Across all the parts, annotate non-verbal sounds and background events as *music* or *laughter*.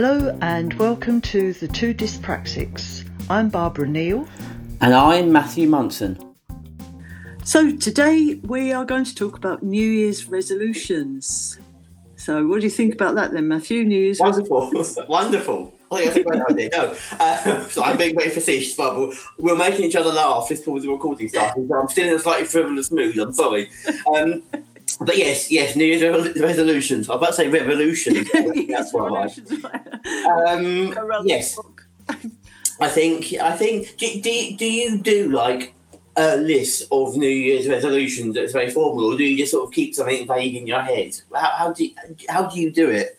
Hello and welcome to the Two Dyspraxics. I'm Barbara Neal. And I'm Matthew Munson. So today we are going to talk about New Year's resolutions. So what do you think about that then, Matthew? New Year's Wonderful. *laughs* Wonderful. I think that's a great idea. No, uh, *laughs* so I'm being very facetious, but we're, we're making each other laugh. This pause the recording started. I'm still in a slightly frivolous mood. I'm sorry. Um, but yes, yes, New Year's re- resolutions. I'm about to say revolution. *laughs* That's what I like. Um, yes, I think. I think. Do, do, do you do like a list of New Year's resolutions that's very formal, or do you just sort of keep something vague in your head? How, how do you, how do you do it?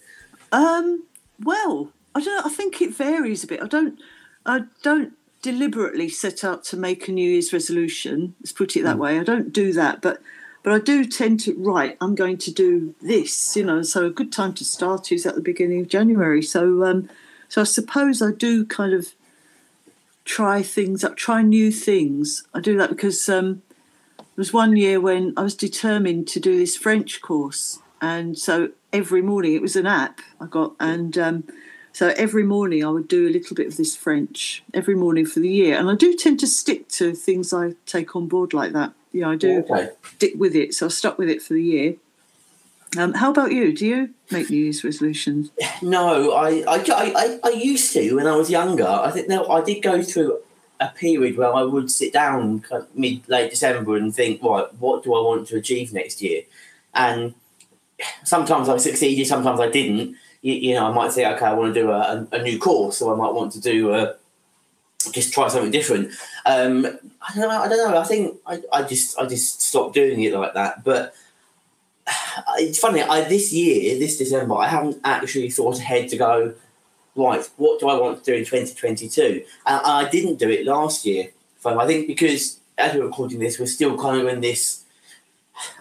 Um. Well, I don't. I think it varies a bit. I don't. I don't deliberately set out to make a New Year's resolution. Let's put it that mm. way. I don't do that, but but I do tend to write. I'm going to do this, you know. So a good time to start is at the beginning of January. So um, so I suppose I do kind of try things up, try new things. I do that because um, there was one year when I was determined to do this French course, and so every morning it was an app I got, and um, so every morning I would do a little bit of this French every morning for the year, and I do tend to stick to things I take on board like that you know, I do okay. stick with it. So I stuck with it for the year. Um, how about you? Do you make New Year's resolutions? No, I, I, I, I used to when I was younger. I think now I did go through a period where I would sit down mid late December and think, right, what do I want to achieve next year? And sometimes I succeeded, sometimes I didn't. You, you know, I might say, okay, I want to do a, a, new course, or I might want to do a just try something different. Um, I don't know. I don't know. I think I, I just I just stopped doing it like that. But *sighs* it's funny. I this year, this December, I haven't actually thought ahead to go. Right, what do I want to do in 2022? And I didn't do it last year. I think because as we're recording this, we're still kind of in this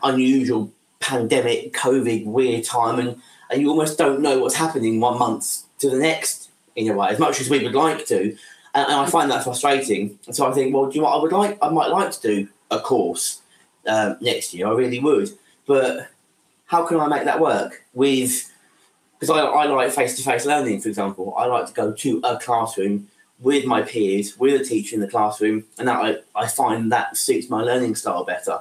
unusual pandemic, COVID, weird time, and, and you almost don't know what's happening one month to the next in a way, as much as we would like to and, and I find that frustrating. And so I think, well, do you know what I would like? I might like to do a course um, next year. I really would, but how can I make that work with? Because I, I like face to face learning, for example. I like to go to a classroom with my peers, with a teacher in the classroom, and that I, I find that suits my learning style better.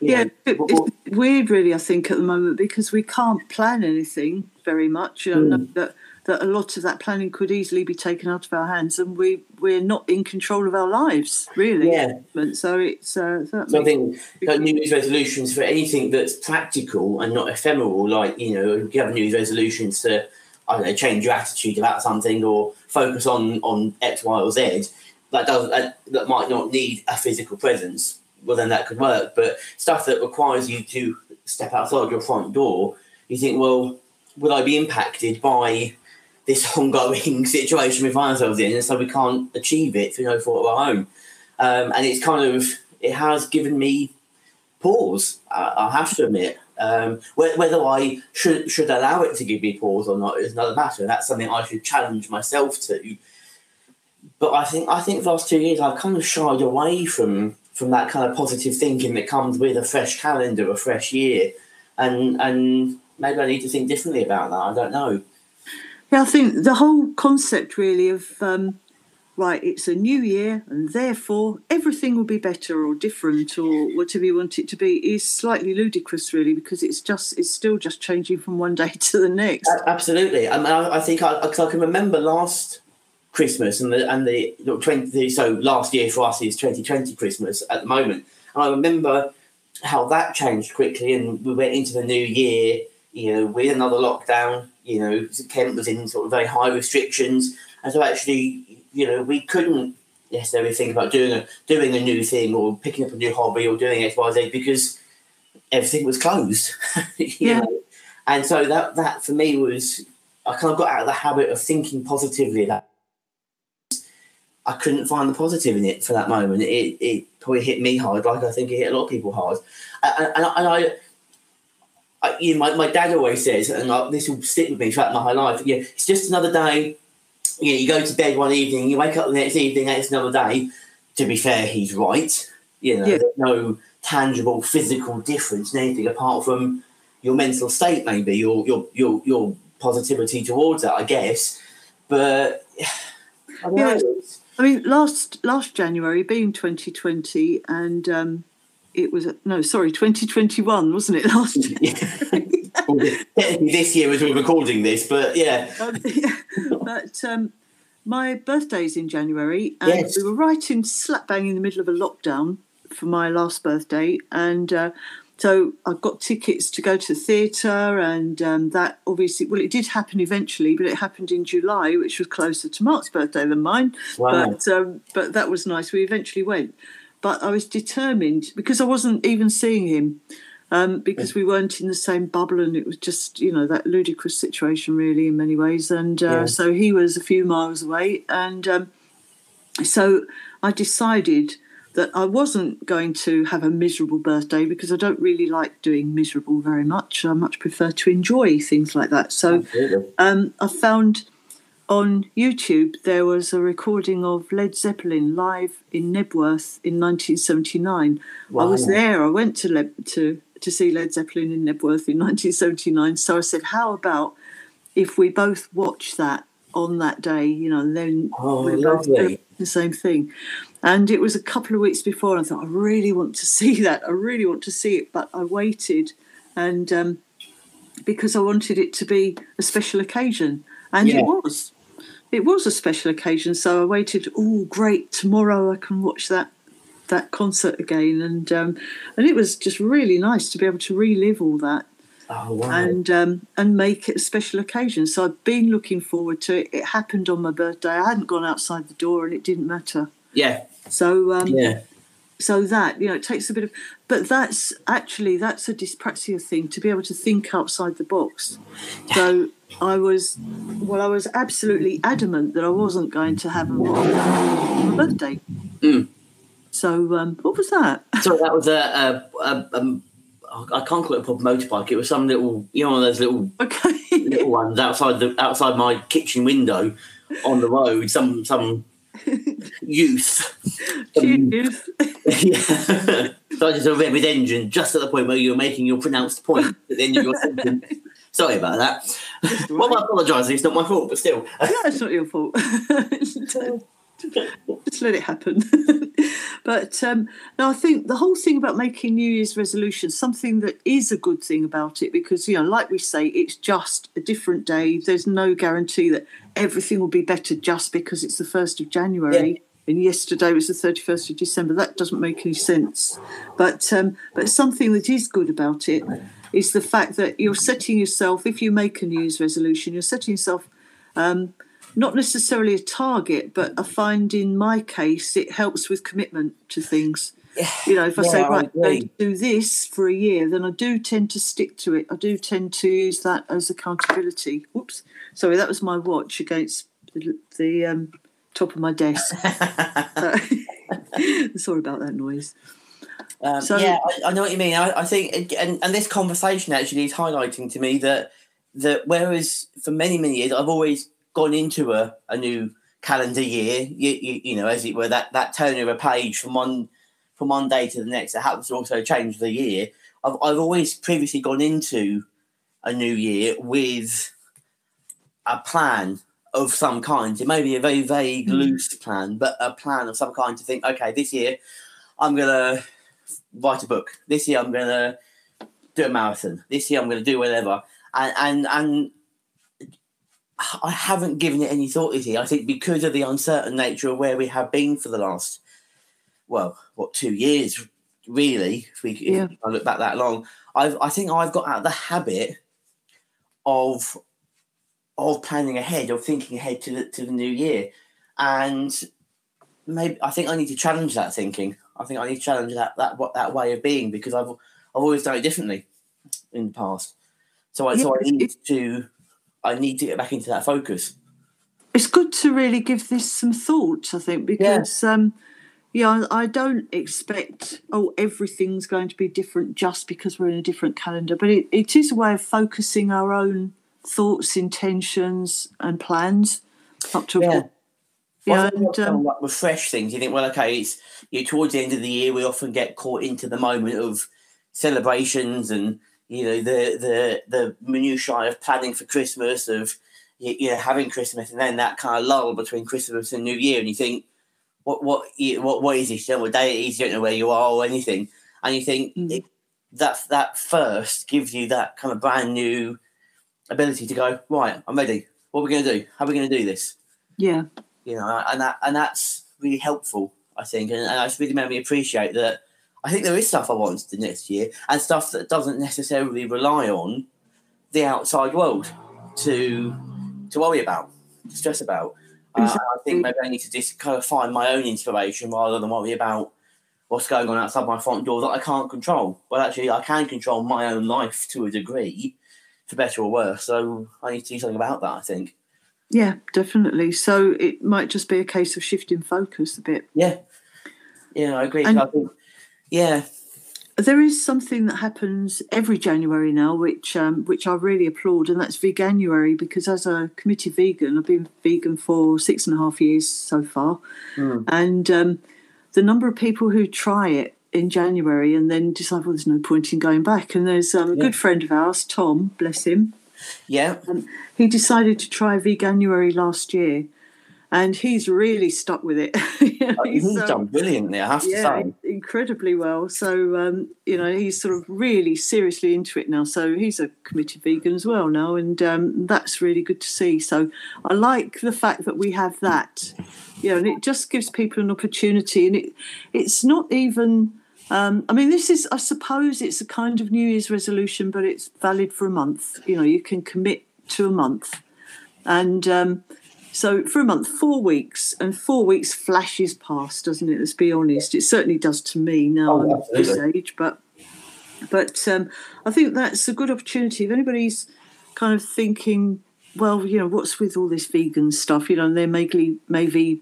yeah, it's weird, really. I think at the moment because we can't plan anything very much. You know, mm. that that a lot of that planning could easily be taken out of our hands, and we we're not in control of our lives really. Yeah. So it's uh, so I think like New Year's resolutions for anything that's practical and not ephemeral, like you know, you have New Year's resolutions to I don't know change your attitude about something or focus on on X, Y, or Z. That does that, that might not need a physical presence. Well, then that could work. But stuff that requires you to step outside your front door, you think, well, will I be impacted by this *laughs* ongoing situation we find ourselves in, and so we can't achieve it through no fault of our own. Um, and it's kind of it has given me pause. I, I have to admit. Um, whether I should should allow it to give me pause or not is another matter. That's something I should challenge myself to. But I think I think the last two years I've kind of shied away from from that kind of positive thinking that comes with a fresh calendar, a fresh year, and and maybe I need to think differently about that. I don't know. Yeah, I think the whole concept really of um, right, it's a new year, and therefore everything will be better or different or whatever you want it to be is slightly ludicrous, really, because it's just it's still just changing from one *laughs* day to the next. Absolutely, I, mean, I, I think I, I can remember last Christmas and the and the twenty so last year for us is twenty twenty Christmas at the moment, and I remember how that changed quickly, and we went into the new year, you know, with another lockdown you know, Kent was in sort of very high restrictions, and so actually, you know, we couldn't necessarily think about doing a doing a new thing or picking up a new hobby or doing X Y Z because everything was closed. *laughs* yeah. Know? And so that that for me was I kind of got out of the habit of thinking positively that I couldn't find the positive in it for that moment. It it probably hit me hard, like I think it hit a lot of people hard. And, and, and I I, you know, my, my dad always says, and I, this will stick with me throughout my whole life. Yeah, it's just another day. You know, you go to bed one evening, you wake up the next evening, and it's another day. To be fair, he's right. You know, yeah. there's no tangible physical difference in anything apart from your mental state, maybe your your your your positivity towards it, I guess. But I Yeah. I mean, last last January being 2020, and um, it was no, sorry, 2021, wasn't it? Last *laughs* year. *laughs* This year as we're recording this, but yeah. Um, *laughs* but um, my birthday's in January, and Yes. we were right in slap bang in the middle of a lockdown for my last birthday, and uh, so I got tickets to go to the theatre, and um, that obviously, well, it did happen eventually, but it happened in July, which was closer to Mark's birthday than mine. Wow. But um, but that was nice. We eventually went, but I was determined because I wasn't even seeing him. Um, because we weren't in the same bubble, and it was just you know that ludicrous situation, really, in many ways. And uh, Yeah. so he was a few miles away, and um, so I decided that I wasn't going to have a miserable birthday because I don't really like doing miserable very much. I much prefer to enjoy things like that. So um, I found on YouTube there was a recording of Led Zeppelin live in Knebworth in 1979. I was there. I went to Le- to to see Led Zeppelin in Knebworth in *laughs* 1979. So I said, how about if we both watch that on that day? You know, and then Oh, we're both doing the same thing. And it was a couple of weeks before, and I thought, I really want to *laughs* see that. I really want to see it, but I waited, and um, because I wanted it to be a special occasion, and Yeah. it was. It was a special occasion, so I waited. Oh, great! Tomorrow I can watch that that concert again, and um, and it was just really nice to be able to relive all that Oh, wow. and um, and make it a special occasion. So I've been looking forward to it. It happened on my birthday. I hadn't gone outside the door, and it didn't matter. yeah. So um, Yeah. so that you know it takes a bit of but that's actually that's a dyspraxia thing to be able to think outside the box so i was well i was absolutely adamant that i wasn't going to have a birthday Mm. so um, what was that So that was a, *laughs* a, a um, I can't call it a proper motorbike. It was some little, you know, one of those little okay little ones outside the outside my kitchen window on the road. Some some youth. *laughs* Um, Cheers. *laughs* yeah. Started to rev his engine just at the point where you're making your pronounced point at the end of your sentence. Sorry about that. Well, I apologise. It's not my fault, but still. yeah, it's not your fault. *laughs* *laughs* Just let it happen. *laughs* but um, no, I think the whole thing about making New Year's resolutions, something that is a good thing about it, because, you know, like we say, it's just a different day. There's no guarantee that everything will be better just because it's the 1st of January. And yesterday was the 31st of December. That doesn't make any sense. But um, but something that is good about it is the fact that you're setting yourself, if you make a New Year's resolution, you're setting yourself um, not necessarily a target, but I find in my case it helps with commitment to things. You know, if I say Yeah, I right, agree. to do this for a year, then I do tend to stick to it. I do tend to use that as accountability. Whoops, sorry, that was my watch against the, the um, top of my desk. *laughs* *laughs* sorry about that noise. Um, So- yeah, I, I know what you mean. I, I think, it- and, and this conversation actually is highlighting to me that that whereas for many many years I've always gone into a, a new calendar year, you, you, you know, as it were, that that turn of a page from one from one day to the next. That happens to also change the year. I've I've always previously gone into a new year with a plan of some kind. It may be a very vague, Mm. loose plan, but a plan of some kind to think, okay, this year I'm gonna write a book. This year I'm gonna do a marathon. This year I'm gonna do whatever. And and and I haven't given it any thought this year. I think because of the uncertain nature of where we have been for the last well, what, two years really, if we if Yeah. I look back that long. I've I think I've got out of the habit of of planning ahead, of thinking ahead to the to the new year. And maybe I think I need to challenge that thinking. I think I need to challenge that that what that way of being because I've I've always done it differently in the past. So I so I need to I need to get back into that focus. it's good to really give this some thought, I think, because um, yeah, I don't expect oh everything's going to be different just because we're in a different calendar, but it, it is a way of focusing our own thoughts, intentions, and plans up to a Yeah. point. Yeah, and, that's kind of um, like refresh things. You think, well, okay, it's you know, towards the end of the year, we often get caught into the moment of celebrations and you know the the the minutiae of planning for Christmas, of you know having Christmas, and then that kind of lull between Christmas and New Year, and you think, what what what what is this? You don't know what day it is. You don't know where you are or anything, and you think mm. it, that that first gives you that kind of brand new ability to go right. I'm ready. What are we going to do? How are we going to do this? Yeah, you know, and that and that's really helpful, I think, and, and that's really made me appreciate that I think there is stuff I want to do next year and stuff that doesn't necessarily rely on the outside world to to worry about, to stress about. Uh, I think maybe I need to just kind of find my own inspiration rather than worry about what's going on outside my front door that I can't control. Well, actually, I can control my own life to a degree, for better or worse. So I need to do something about that. I think. Yeah, definitely. So it might just be a case of shifting focus a bit. Yeah, yeah, I agree. And I think yeah. There is something that happens every January now, which um, which I really applaud, and that's Veganuary. Because as a committed vegan, I've been vegan for six and a half years so far, mm. and um, the number of people who try it in January and then decide, well, there's no point in going back. And there's um, a yeah. good friend of ours, Tom, bless him. Yeah. Um, he decided to try Veganuary last year, and he's really stuck with it. *laughs* he's, he's um, done brilliantly, I have to say. Incredibly well. So, um, you know, he's sort of really seriously into it now. So he's a committed vegan as well now, and um, that's really good to see. So I like the fact that we have that, you know, and it just gives people an opportunity. And it it's not even. Um, I mean, this is, I suppose, it's a kind of New Year's resolution, but it's valid for a month. You know, you can commit to a month, and um, so for a month, four weeks, and four weeks flashes past, doesn't it? Let's be honest. It certainly does to me now oh, at this age. But but um, I think that's a good opportunity. If anybody's kind of thinking, well, you know, what's with all this vegan stuff? You know, and they're maybe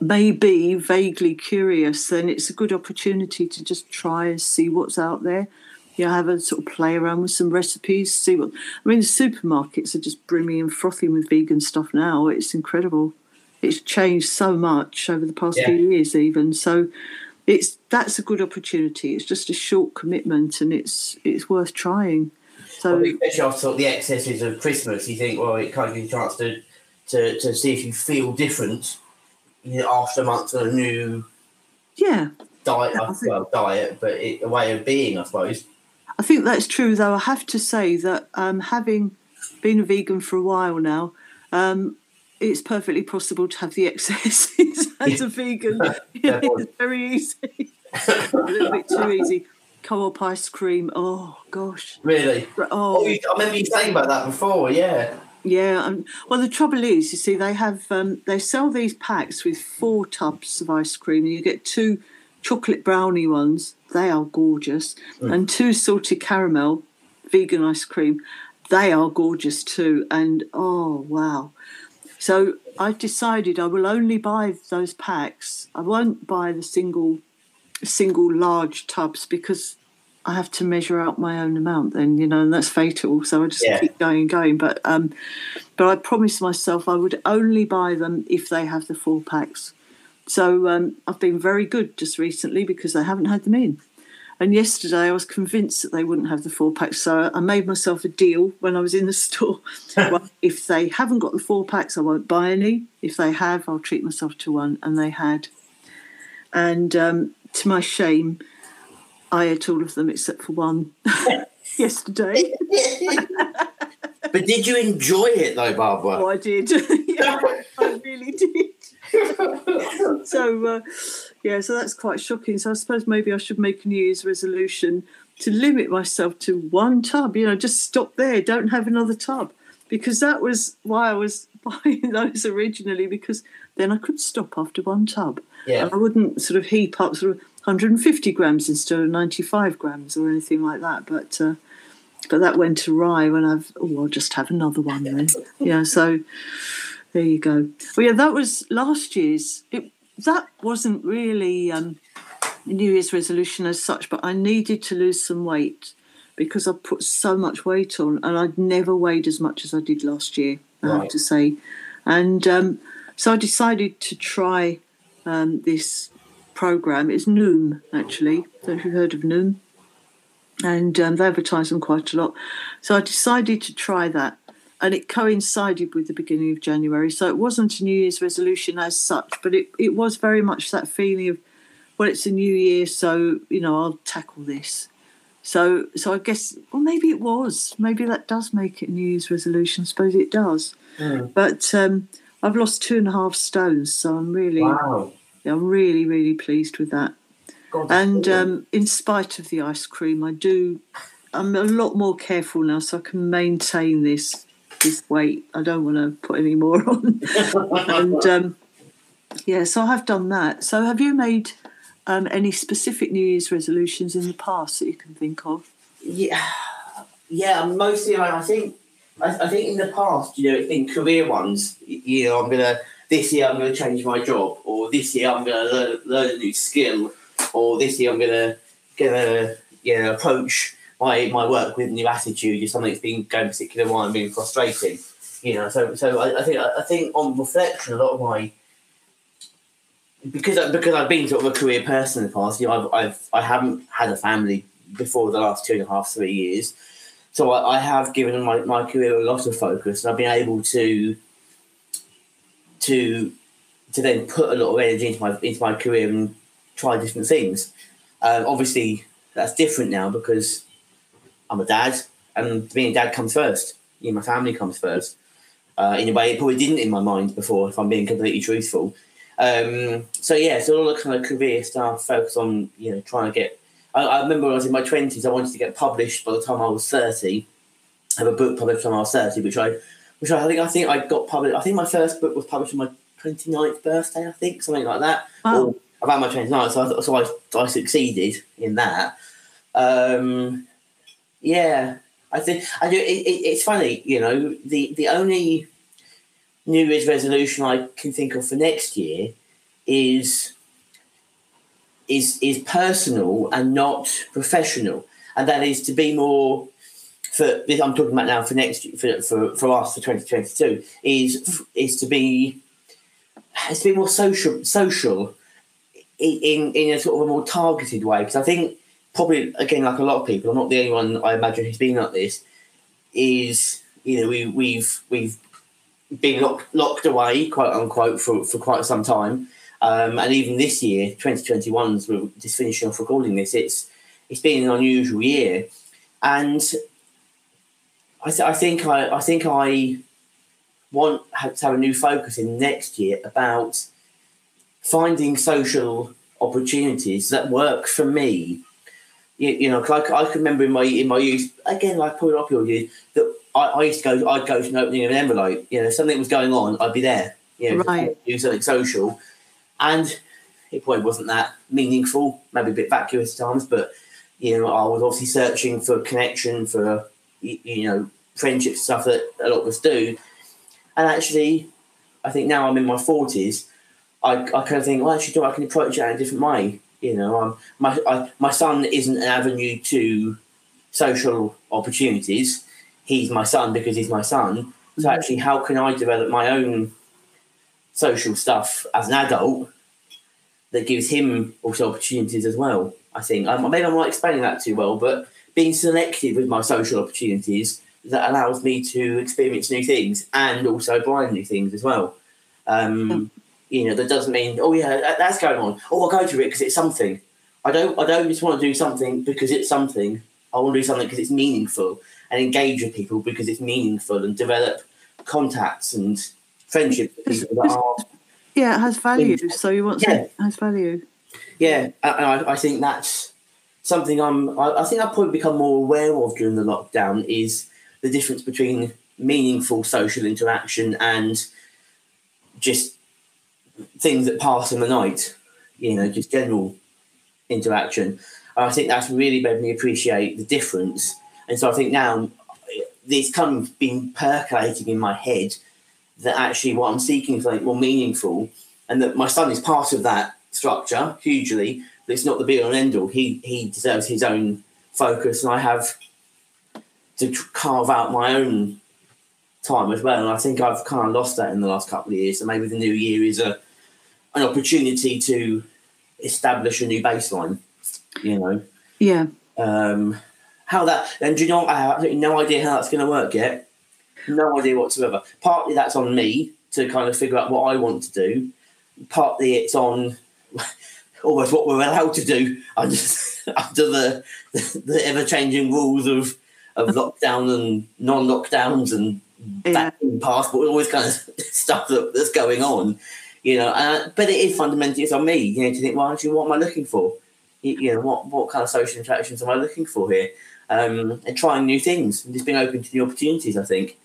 maybe maybe vaguely curious, then it's a good opportunity to just try and see what's out there you know, have a sort of play around with some recipes, see what. I mean, the supermarkets are just brimming and frothing with vegan stuff now. It's incredible. It's changed so much over the past yeah. few years, even. So, it's that's a good opportunity. It's just a short commitment, and it's it's worth trying. So, well, especially after the excesses of Christmas, you think, well, it kind of gives you a chance to to, to see if you feel different you know, after a month of a new yeah diet, well, diet, but it, a way of being, I suppose. I think that's true, though. I have to say that um, having been a vegan for a while now, um, it's perfectly possible to have the *laughs* excesses as a vegan. *laughs* it's very easy, a little bit too easy. Co-op ice cream. Oh gosh. Really? Oh, oh I remember you saying about that before. Yeah. Yeah. Um, well, the trouble is, you see, they have um, they sell these packs with four tubs of ice cream, and you get two chocolate brownie ones. They are gorgeous. Mm. And two salted caramel vegan ice cream. They are gorgeous too. And oh, wow. So I've decided I will only buy those packs. I won't buy the single single large tubs because I have to measure out my own amount then, you know, and that's fatal. So I just yeah. keep going and going. But um but I promised myself I would only buy them if they have the four packs. So um, I've been very good just recently because they haven't had them in. And yesterday I was convinced that they wouldn't have the four packs. So I made myself a deal when I was in the *laughs* store. well, if they haven't got the four packs, I won't buy any. If they have, I'll treat myself to one. And they had. And um, to my shame, I ate all of them except for one *laughs* yesterday. but did you enjoy it though, Barbara? Oh, I did. *laughs* yeah, I really did. *laughs* so uh, yeah, so that's quite shocking. So I suppose maybe I should make a New Year's resolution to limit myself to one tub. You know, just stop there. Don't have another tub because that was why I was buying those originally because then I could stop after one tub. Yeah. And I wouldn't sort of heap up sort of 150 grams instead of 95 grams or anything like that. But uh, but that went awry when I've oh I'll just have another one then. *laughs* yeah. So there you go. Well, yeah, that was last year's. It that wasn't really um, New Year's resolution as such, but I needed to lose some weight because I put so much weight on, and I'd never weighed as much as I did last year. I right. have to say, and um, so I decided to try um, this program. It's Noom, actually. Don't you heard of Noom? and um, they advertise them quite a lot. So I decided to try that, and it coincided with the beginning of January. So it wasn't a New Year's resolution as such, but it, it was very much that feeling of, well, it's a new year, so you know I'll tackle this. So so I guess well maybe it was maybe that does make it a New Year's resolution. I suppose it does, Mm. but um, I've lost two and a half stones, so I'm really Wow. I'm really really pleased with that. God, And um, in spite of the ice cream, I do. I'm a lot more careful now, so I can maintain this this weight. I don't want to put any more *laughs* on. and um, yeah, so I have done that. So have you made um, any specific New Year's resolutions in the past that you can think of? Yeah, yeah. Mostly, I, I think. I, I think in the past, you know, in career ones, you know, I'm gonna this year I'm gonna change my job, or this year I'm gonna learn, learn a new skill, or this year I'm gonna gonna you know approach my my work with a new attitude If something that's been going particularly while and being frustrating. You know, so so I, I think I think on reflection, a lot of my because I, because I've been sort of a career person in the past, you know, I've, I've I haven't had a family before the last two and a half three years, so I, I have given my, my career a lot of focus, and I've been able to to to then put a lot of energy into my into my career and try different things. Um, obviously, that's different now because I'm a dad, and being a dad comes first. You know, my family comes first. Uh, in a way, it probably didn't in my mind before, if I'm being completely truthful. Um, so yeah, so all the kind of career stuff, focus on you know trying to get. I, I remember when I was in my twenties, I wanted to get published by the time I was thirty. Have a book published when I was thirty, which I, which I think I think I got published. I think my first book was published on my 29th birthday. I think something like that. Wow. Or around my 29th, so I, so I, I succeeded in that. Um, yeah, I think I do. It, it, it's funny, you know. The the only New Year's resolution I can think of for next year is is is personal and not professional, and that is to be more. For this, I'm talking about now for next for, for, for us for 2022 is is to be is to be more social social in in a sort of a more targeted way. Because I think probably again like a lot of people I'm not the only one I imagine who's been like this is you know we we've we've been locked locked away quote unquote for, for quite some time. Um, and even this year 2021 as we're just finishing off recording this it's it's been an unusual year. And I, th- I think I, I think I want to have a new focus in next year about finding social opportunities that work for me. You, you know, 'cause I, I can remember in my in my youth again, like probably up your youth, that I, I used to go. I'd go to an opening of an envelope. You know, something was going on, I'd be there. You know, Right. do something social, and it probably wasn't that meaningful. Maybe a bit vacuous at times, but you know, I was obviously searching for connection, for y- you know, friendship stuff that a lot of us do. And actually, I think now I'm in my forties. I, I kind of think, well, actually, do I can approach it in a different way. You know, um, my I, my son isn't an avenue to social opportunities. He's my son because he's my son. So Mhm. actually, how can I develop my own social stuff as an adult that gives him also opportunities as well? I think um, maybe I'm not explaining that too well, but being selective with my social opportunities that allows me to experience new things and also buy new things as well. Um, you know, that doesn't mean oh yeah that, that's going on. Oh, I'll go to it because it's something. I don't. I don't just want to do something because it's something. I want to do something because it's meaningful and engage with people because it's meaningful and develop contacts and friendships with people that are *laughs* Yeah, it has value. So you want Yeah. something that has value. yeah, and I, I think that's something I'm. I, I think I've probably become more aware of during the lockdown is the difference between meaningful social interaction and just things that pass in the night. You know, just general interaction. And I think that's really made me appreciate the difference. And so I think now it's kind of been percolating in my head that actually what I'm seeking is something more meaningful, and that my son is part of that structure hugely. It's not the be all and end all. He he deserves his own focus, and I have to carve out my own time as well. And I think I've kind of lost that in the last couple of years. So maybe the new year is a an opportunity to establish a new baseline. You know, Yeah. um, how that, and do you know? I have absolutely no idea how that's going to work yet. No idea whatsoever. Partly that's on me to kind of figure out what I want to do. Partly it's on almost what we're allowed to do under, *laughs* under the, the ever changing rules of, of lockdown and non lockdowns and Yeah. passport, all this kind of *laughs* stuff that, that's going on. You know, uh, but it is fundamentally it's on me. You know, to think, well, actually, what am I looking for? You, you know, what what kind of social interactions am I looking for here? Um, and trying new things and just being open to new opportunities. I think.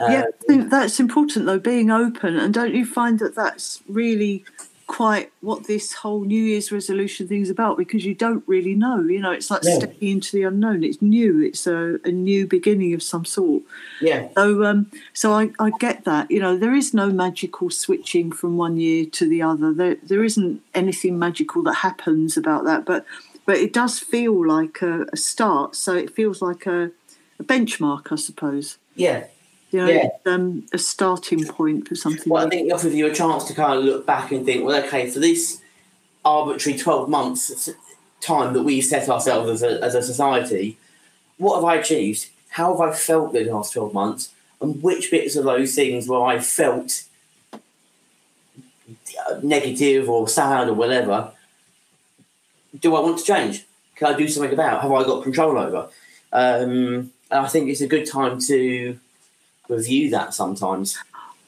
Yeah, I think that's important though, being open. And don't you find that that's really quite what this whole New Year's resolution thing is about? Because you don't really know. You know, it's like Yeah. stepping into the unknown. It's new. It's a, a new beginning of some sort. yeah, So, um, so I, I get that. You know, there is no magical switching from one year to the other. There, there isn't anything magical that happens about that. But, but it does feel like a, a start. So it feels like a, a benchmark, I suppose. yeah. You know, Yeah. um, a starting point for something. Well, I new. think it offers you a chance to kind of look back and think, well, okay, for this arbitrary 12 months time that we've set ourselves as a, as a society, what have I achieved? How have I felt the last 12 months? And which bits of those things where I felt negative or sad or whatever do I want to change? Can I do something about? Have I got control over? Um, and I think it's a good time to review that sometimes.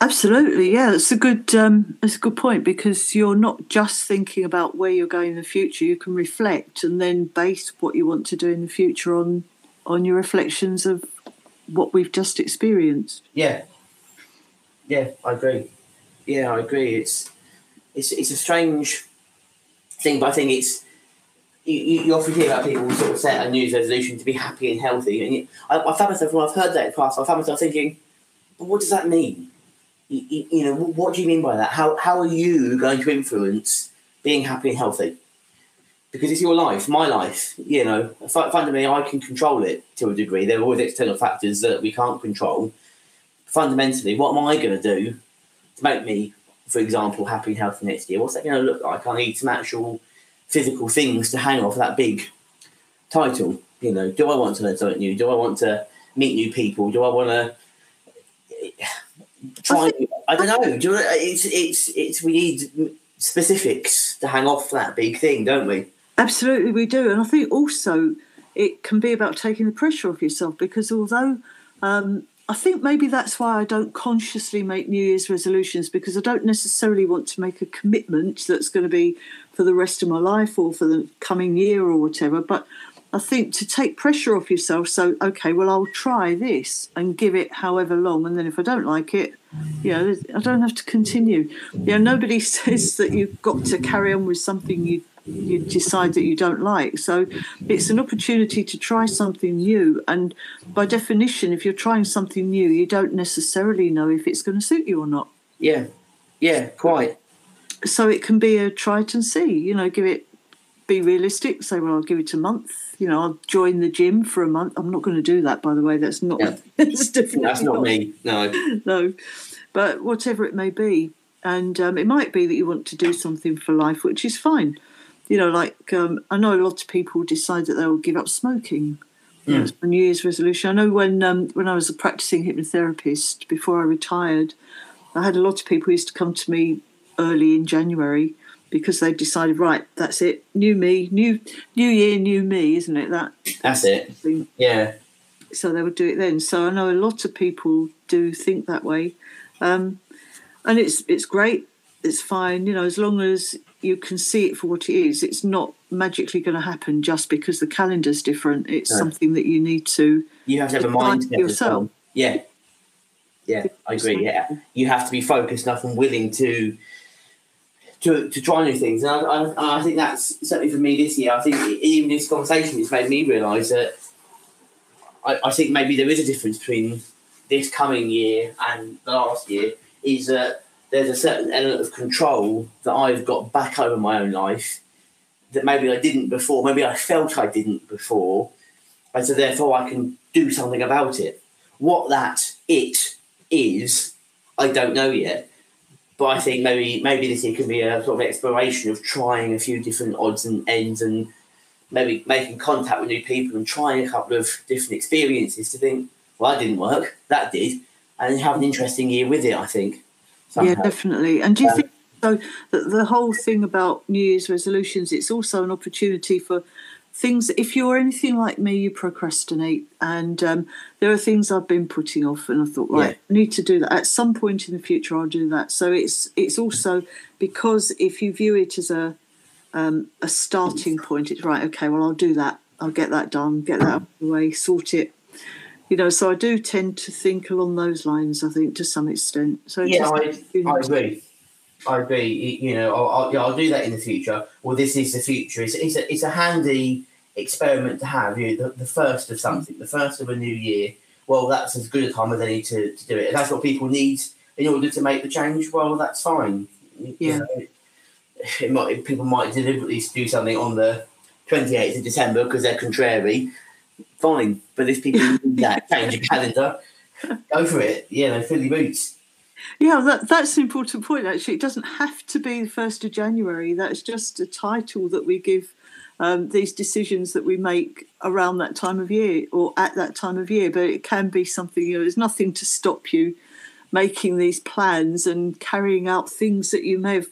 Absolutely, yeah, that's a good um, that's a good point because you're not just thinking about where you're going in the future. You can reflect and then base what you want to do in the future on on your reflections of what we've just experienced. Yeah. Yeah, I agree. Yeah, I agree. It's it's it's a strange thing, but I think it's you, you often hear about people sort of set a New Year's resolution to be happy and healthy, and you, I, I found myself when I've heard that in the past, I found myself thinking, what does that mean? You, you, know, what do you mean by that? How how are you going to influence being happy and healthy? Because it's your life, my life. You know, fundamentally, I can control it to a degree. There are always external factors that we can't control. Fundamentally, what am I going to do to make me, for example, happy and healthy next year? What's that going to look like? I need some actual physical things to hang off that big title. You know, do I want to learn something new? Do I want to meet new people? Do I want to try? I, don't know. Do you, it's it's it's we need specifics to hang off that big thing, don't we? Absolutely, we do, and I think also it can be about taking the pressure off yourself because although um, I think maybe that's why I don't consciously make New Year's resolutions because I don't necessarily want to make a commitment that's going to be for the rest of my life or for the coming year or whatever. But I think to take pressure off yourself, so okay, well, I'll try this and give it however long, and then if I don't like it, you know, I don't have to continue. You know, nobody *laughs* says that you've got to carry on with something you you decide that you don't like. So it's an opportunity to try something new. And by definition, if you're trying something new, you don't necessarily know if it's going to suit you or not. Yeah, yeah, quite. So it can be a try it and see. You know, give it, be realistic. Say, well, I'll give it a month. You know, I'll join the gym for a month. I'm not going to do that, by the way. That's not. Yeah. *laughs* That's definitely That's not me. No. *laughs* no, but whatever it may be, and um, it might be that you want to do something for life, which is fine. You know, like um, I know a lot of people decide that they will give up smoking. You know, Mm. it's a New Year's resolution. I know when um, when I was a practicing hypnotherapist before I retired, I had a lot of people who used to come to me early in January because they decided, right, that's it, new me, new new year, new me, isn't it? That That's it. thing Yeah. so they would do it then. So I know a lot of people do think that way, um, and it's it's great. It's fine, you know, as long as you can see it for what it is. It's not magically going to happen just because the calendar's different. It's No. something that you need to. You have to have a mindset. as yourself. well. Yeah. Yeah, I agree. Yeah, you have to be focused enough and willing to to to try new things. And I, I, I think that's certainly for me this year. I think even this conversation has made me realise that I, I think maybe there is a difference between this coming year and the last year. Is that there's a certain element of control that I've got back over my own life that maybe I didn't before. Maybe I felt I didn't before, and so therefore I can do something about it. What that it is, I don't know yet. But I think maybe maybe this year can be a sort of exploration of trying a few different odds and ends and maybe making contact with new people and trying a couple of different experiences to think, well, that didn't work, that did, and have an interesting year with it. I think. Somehow. Yeah, definitely. And do you um, think so? That the whole thing about New Year's resolutions, it's also an opportunity for things if you're anything like me you procrastinate and um, there are things i've been putting off and i thought right yeah. i need to do that at some point in the future i'll do that so it's it's also because if you view it as a um, a starting point it's right okay well i'll do that i'll get that done get that out of the way sort it you know so i do tend to think along those lines i think to some extent so yeah I, I agree I agree. You know, I'll, I'll, yeah, I'll do that in the future. Well, this is the future. It's, it's, a, it's a handy experiment to have, you know, the, the first of something, the first of a new year, well, that's as good a time as any to, to do it. If that's what people need in order to make the change, well, that's fine. Yeah. You know, it might, people might deliberately do something on the 28th of December because they're contrary. Fine. But if people *laughs* need that, change your calendar, go for it. Yeah, no, fill your boots. Yeah, that, that's an important point, actually. It doesn't have to be the 1st of January. That's just a title that we give um, these decisions that we make around that time of year or at that time of year. But it can be something, you know, there's nothing to stop you making these plans and carrying out things that you may have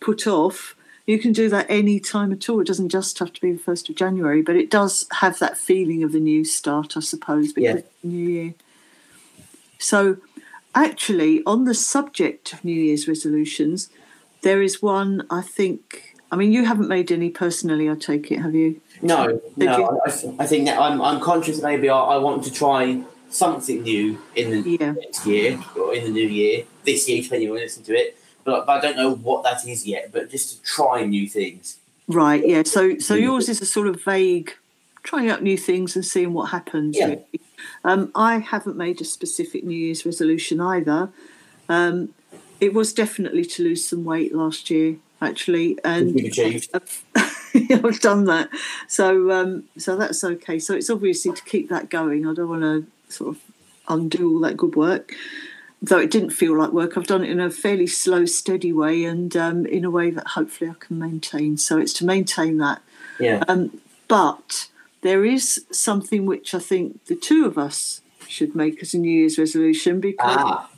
put off. You can do that any time at all. It doesn't just have to be the 1st of January, but it does have that feeling of the new start, I suppose, because yeah. New Year. So, actually, on the subject of New Year's resolutions, there is one I think I mean, you haven't made any personally, I take it, have you? No, Did no. I, I, think that I'm, I'm conscious maybe I, I, want to try something new in the yeah. next year or in the new year, this year, *laughs* depending on listen to it. But, but I don't know what that is yet, but just to try new things. Right, yeah. So so mm. yours is a sort of vague trying out new things and seeing what happens. Yeah. Um, I haven't made a specific New Year's resolution either. Um, it was definitely to lose some weight last year actually, and *laughs* I've, done that. So um, so that's okay. So it's obviously to keep that going. I don't want to sort of undo all that good work. Though it didn't feel like work, I've done it in a fairly slow, steady way, and um, in a way that hopefully I can maintain. So it's to maintain that. Yeah. Um, but there is something which I think the two of us should make as a New Year's resolution because ah.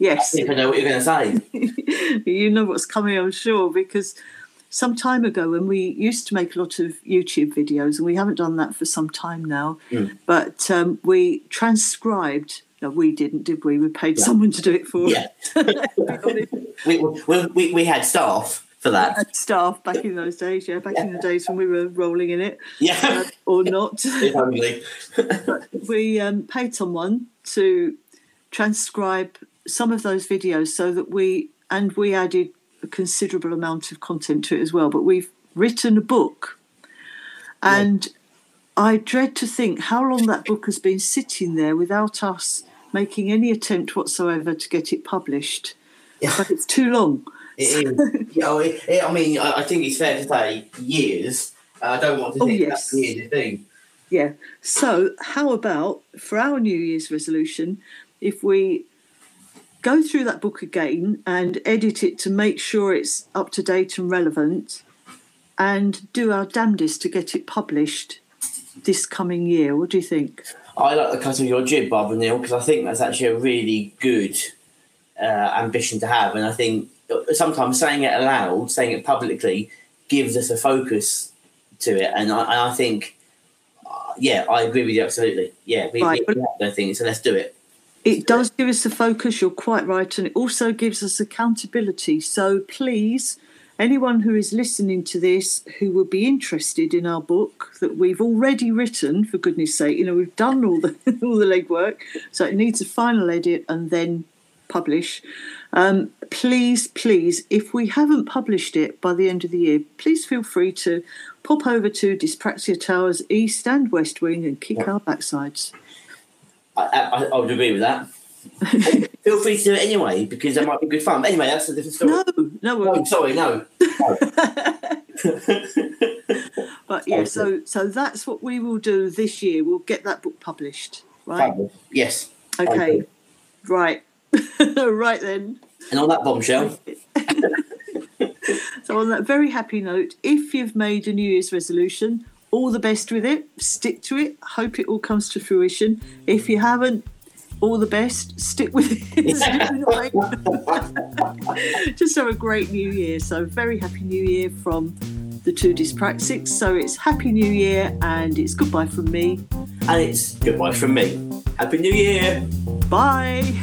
Yes. I know what you're going to say. *laughs* you know what's coming, I'm sure, because some time ago when we used to make a lot of YouTube videos, and we haven't done that for some time now, mm. but um, we transcribed. No, we didn't, did we? We paid yeah. someone to do it for yeah. *laughs* *laughs* we, we, we, we had staff for that. Had staff back in those days, yeah, back yeah. in the days when we were rolling in it, yeah, uh, or not. we um, paid someone to transcribe some of those videos so that we and we added a considerable amount of content to it as well. But we've written a book, and yeah. I dread to think how long that book has been sitting there without us making any attempt whatsoever to get it published. Yeah. But it's too long. It is. yeah, oh, it, it, I mean, I, I, think it's fair to say years. I don't want to oh, think yes. that's years thing. Yeah. So, how about for our New Year's resolution, if we go through that book again and edit it to make sure it's up to date and relevant and do our damnedest to get it published this coming year. What do you think? I like the cut of your jib, Barbara Neal, because I think that's actually a really good uh, ambition to have. And I think sometimes saying it aloud, saying it publicly, gives us a focus to it. And I, and I think, uh, yeah, I agree with you absolutely. Yeah, we, right. we have those things, so let's do it it does give us a focus, you're quite right, and it also gives us accountability. So please, anyone who is listening to this who would be interested in our book that we've already written, for goodness sake, you know, we've done all the *laughs* all the legwork, so it needs a final edit and then publish. Um, please, please, if we haven't published it by the end of the year, please feel free to pop over to Dyspraxia Towers East and West Wing and kick our backsides. I, I, I would agree with that. *laughs* Feel free to do it anyway because that might be good fun. But anyway, that's a different story. No, no, no sorry, no. no. *laughs* but yeah, so so that's what we will do this year. We'll get that book published, right? Yes. Okay. Right. *laughs* right then. And on that bombshell. so on that very happy note, if you've made a New Year's resolution all the best with it. Stick to it. Hope it all comes to fruition. If you haven't, all the best. Stick with it. *laughs* *laughs* *laughs* Just have a great new year. So, very happy new year from the two dyspraxics. So, it's happy new year and it's goodbye from me. And it's goodbye from me. Happy New Year. Bye.